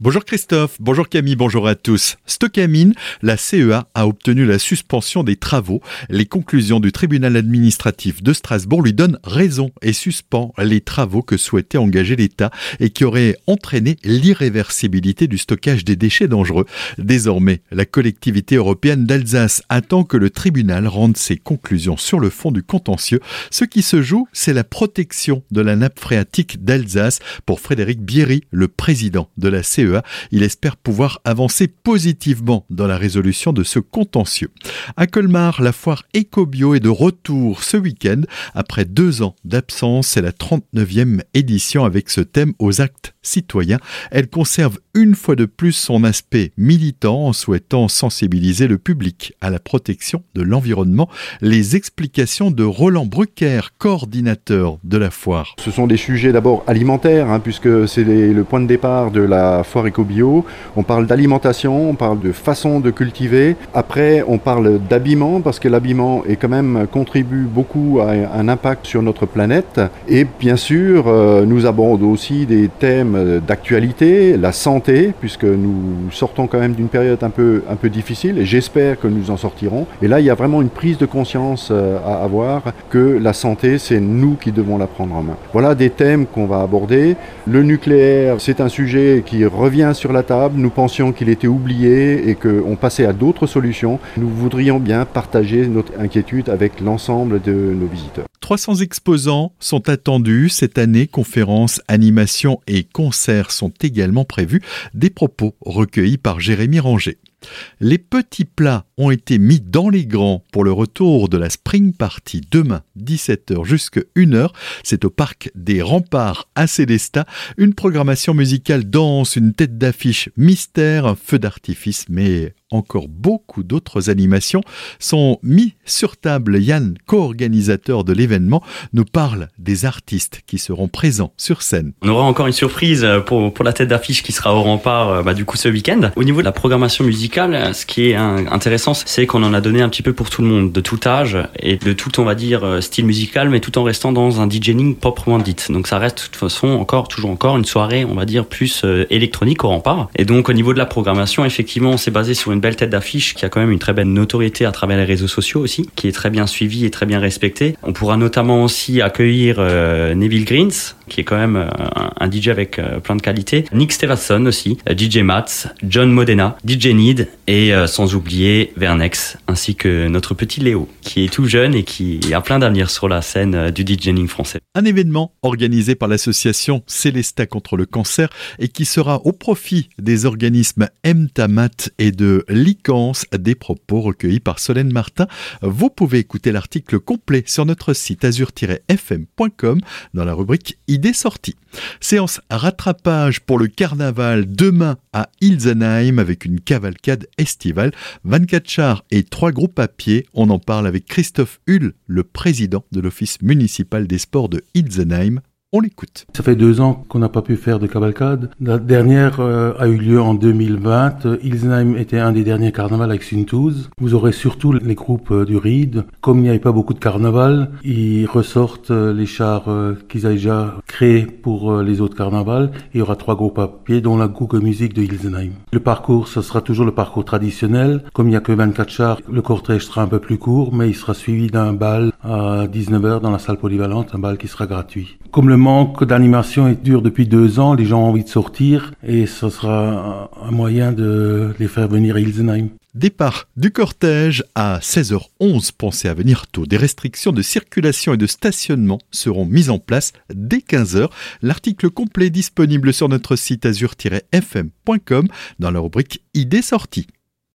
Bonjour Christophe, bonjour Camille, bonjour à tous. Stocamine, la CEA a obtenu la suspension des travaux. Les conclusions du tribunal administratif de Strasbourg lui donnent raison et suspend les travaux que souhaitait engager l'État et qui auraient entraîné l'irréversibilité du stockage des déchets dangereux. Désormais, la collectivité européenne d'Alsace attend que le tribunal rende ses conclusions sur le fond du contentieux. Ce qui se joue, c'est la protection de la nappe phréatique d'Alsace pour Frédéric Bierry, le président de la CEA E il espère pouvoir avancer positivement dans la résolution de ce contentieux. À Colmar, la foire EcoBio est de retour ce week-end. Après deux ans d'absence, c'est la 39e édition avec ce thème aux actes citoyens. Elle conserve une fois de plus son aspect militant en souhaitant sensibiliser le public à la protection de l'environnement. Les explications de Roland Brucker, coordinateur de la foire. Ce sont des sujets d'abord alimentaires, hein, puisque c'est le point de départ de la foire éco-bio. On parle d'alimentation, on parle de façon de cultiver. Après, on parle d'habillement, parce que l'habillement est quand même contribue beaucoup à un impact sur notre planète. Et bien sûr, euh, nous abordons aussi des thèmes d'actualité, la santé, puisque nous sortons quand même d'une période un peu, un peu difficile, et j'espère que nous en sortirons. Et là, il y a vraiment une prise de conscience euh, à avoir que la santé, c'est nous qui devons la prendre en main. Voilà des thèmes qu'on va aborder. Le nucléaire, c'est un sujet qui revient sur la table. Nous pensions qu'il était oublié et qu'on passait à d'autres solutions. Nous voudrions bien partager notre inquiétude avec l'ensemble de nos visiteurs. 300 exposants sont attendus cette année. Conférences, animations et concerts sont également prévus. Des propos recueillis par Jérémy Ranger. Les petits plats ont été mis dans les grands pour le retour de la Spring Party demain 17h jusqu'à 1h. C'est au parc des Remparts à Célestat. Une programmation musicale dense, une tête d'affiche mystère, un feu d'artifice, mais encore beaucoup d'autres animations sont mis sur table. Yann, co-organisateur de l'événement, nous parle des artistes qui seront présents sur scène. On aura encore une surprise pour, pour la tête d'affiche qui sera au rempart bah, du coup ce week-end. Au niveau de la programmation musicale, ce qui est intéressant, c'est qu'on en a donné un petit peu pour tout le monde, de tout âge et de tout, on va dire, style musical, mais tout en restant dans un DJing proprement dit. Donc ça reste de toute façon encore, toujours encore une soirée, on va dire, plus euh, électronique au rempart. Et donc au niveau de la programmation, effectivement, on s'est basé sur une belle tête d'affiche qui a quand même une très belle notoriété à travers les réseaux sociaux aussi, qui est très bien suivie et très bien respectée. On pourra notamment aussi accueillir euh, Neville Greens, qui est quand même euh, un, DJ avec euh, plein de qualités. Nick Stevenson aussi, DJ Mats, John Modena, DJ Need et sans oublier Vernex, ainsi que notre petit Léo, qui est tout jeune et qui a plein d'avenir sur la scène du DJing français. Un événement organisé par l'association Célesta contre le cancer et qui sera au profit des organismes MTAMAT et de Licence, des propos recueillis par Solène Martin. Vous pouvez écouter l'article complet sur notre site azur-fm.com dans la rubrique Idées sorties. Séance rattrapage pour le carnaval demain à Ilsenheim avec une cavalcade estivale, 24 chars et 3 groupes à pied. On en parle avec Christophe Hull, le président de l'Office municipal des sports de Ilsenheim on l'écoute. Ça fait deux ans qu'on n'a pas pu faire de cavalcade. La dernière euh, a eu lieu en 2020. Ilsenheim était un des derniers carnavals avec Suntouz. Vous aurez surtout les groupes euh, du Ride. Comme il n'y avait pas beaucoup de carnaval, ils ressortent euh, les chars qu'ils avaient déjà créés pour les autres carnavals. il y aura trois groupes à pied, dont la Google Music de Ilsenheim. Le parcours, ce sera toujours le parcours traditionnel. Comme il n'y a que 24 chars, le cortège sera un peu plus court, mais il sera suivi d'un bal à 19h dans la salle polyvalente, un bal qui sera gratuit. Comme le manque d'animation dure depuis deux ans, les gens ont envie de sortir et ce sera un moyen de les faire venir à Ilsenheim. Départ du cortège à 16h11. Pensez à venir tôt. Des restrictions de circulation et de stationnement seront mises en place dès 15h. L'article complet disponible sur notre site azur-fm.com dans la rubrique Idées sorties.